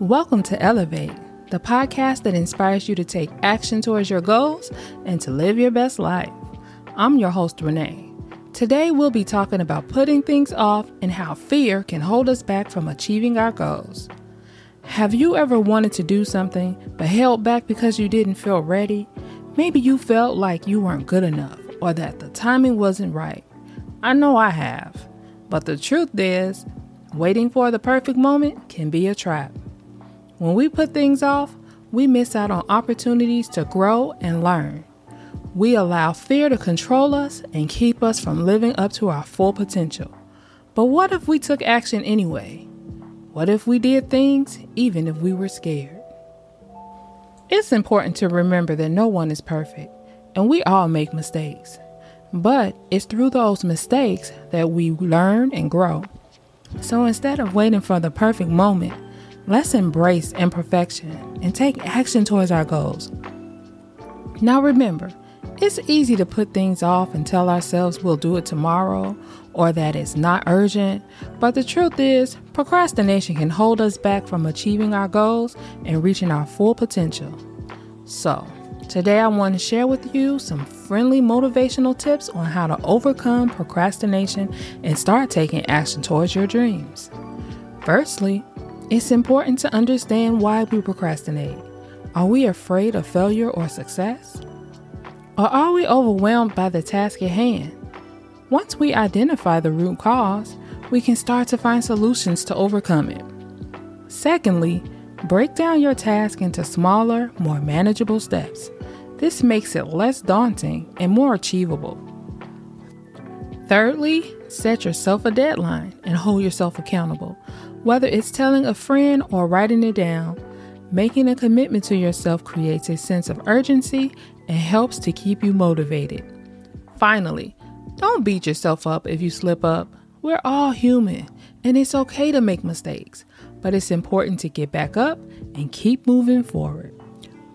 Welcome to Elevate, the podcast that inspires you to take action towards your goals and to live your best life. I'm your host, Renee. Today, we'll be talking about putting things off and how fear can hold us back from achieving our goals. Have you ever wanted to do something but held back because you didn't feel ready? Maybe you felt like you weren't good enough or that the timing wasn't right. I know I have. But the truth is, waiting for the perfect moment can be a trap. When we put things off, we miss out on opportunities to grow and learn. We allow fear to control us and keep us from living up to our full potential. But what if we took action anyway? What if we did things even if we were scared? It's important to remember that no one is perfect, and we all make mistakes. But it's through those mistakes that we learn and grow. So instead of waiting for the perfect moment, let's embrace imperfection and take action towards our goals. Now remember, it's easy to put things off and tell ourselves we'll do it tomorrow or that it's not urgent, but the truth is, procrastination can hold us back from achieving our goals and reaching our full potential. So, today I want to share with you some friendly motivational tips on how to overcome procrastination and start taking action towards your dreams. Firstly, it's important to understand why we procrastinate. Are we afraid of failure or success? Or are we overwhelmed by the task at hand? Once we identify the root cause, we can start to find solutions to overcome it. Secondly, break down your task into smaller, more manageable steps. This makes it less daunting and more achievable. Thirdly, set yourself a deadline and hold yourself accountable. Whether it's telling a friend or writing it down, making a commitment to yourself creates a sense of urgency and helps to keep you motivated. Finally, don't beat yourself up if you slip up. We're all human, and it's okay to make mistakes, but it's important to get back up and keep moving forward.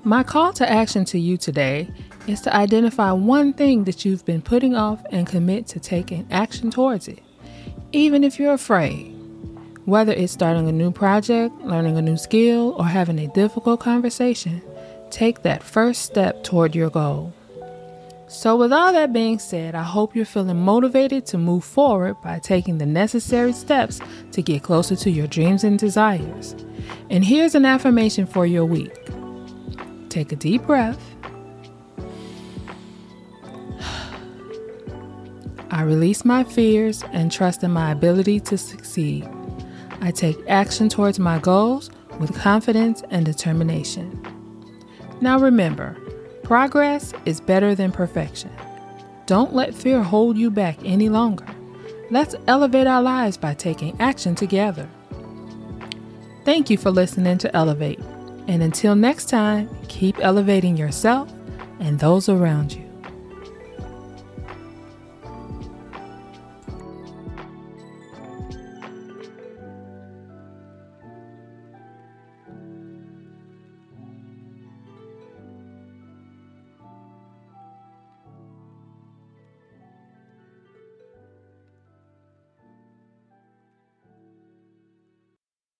My call to action to you today is to identify one thing that you've been putting off and commit to taking action towards it, even if you're afraid. Whether it's starting a new project, learning a new skill, or having a difficult conversation, take that first step toward your goal. So, with all that being said, I hope you're feeling motivated to move forward by taking the necessary steps to get closer to your dreams and desires. And here's an affirmation for your week take a deep breath. I release my fears and trust in my ability to succeed. I take action towards my goals with confidence and determination. Now remember, Progress is better than perfection. Don't let fear hold you back any longer. Let's elevate our lives by taking action together. Thank you for listening to Elevate. And until next time, keep elevating yourself and those around you.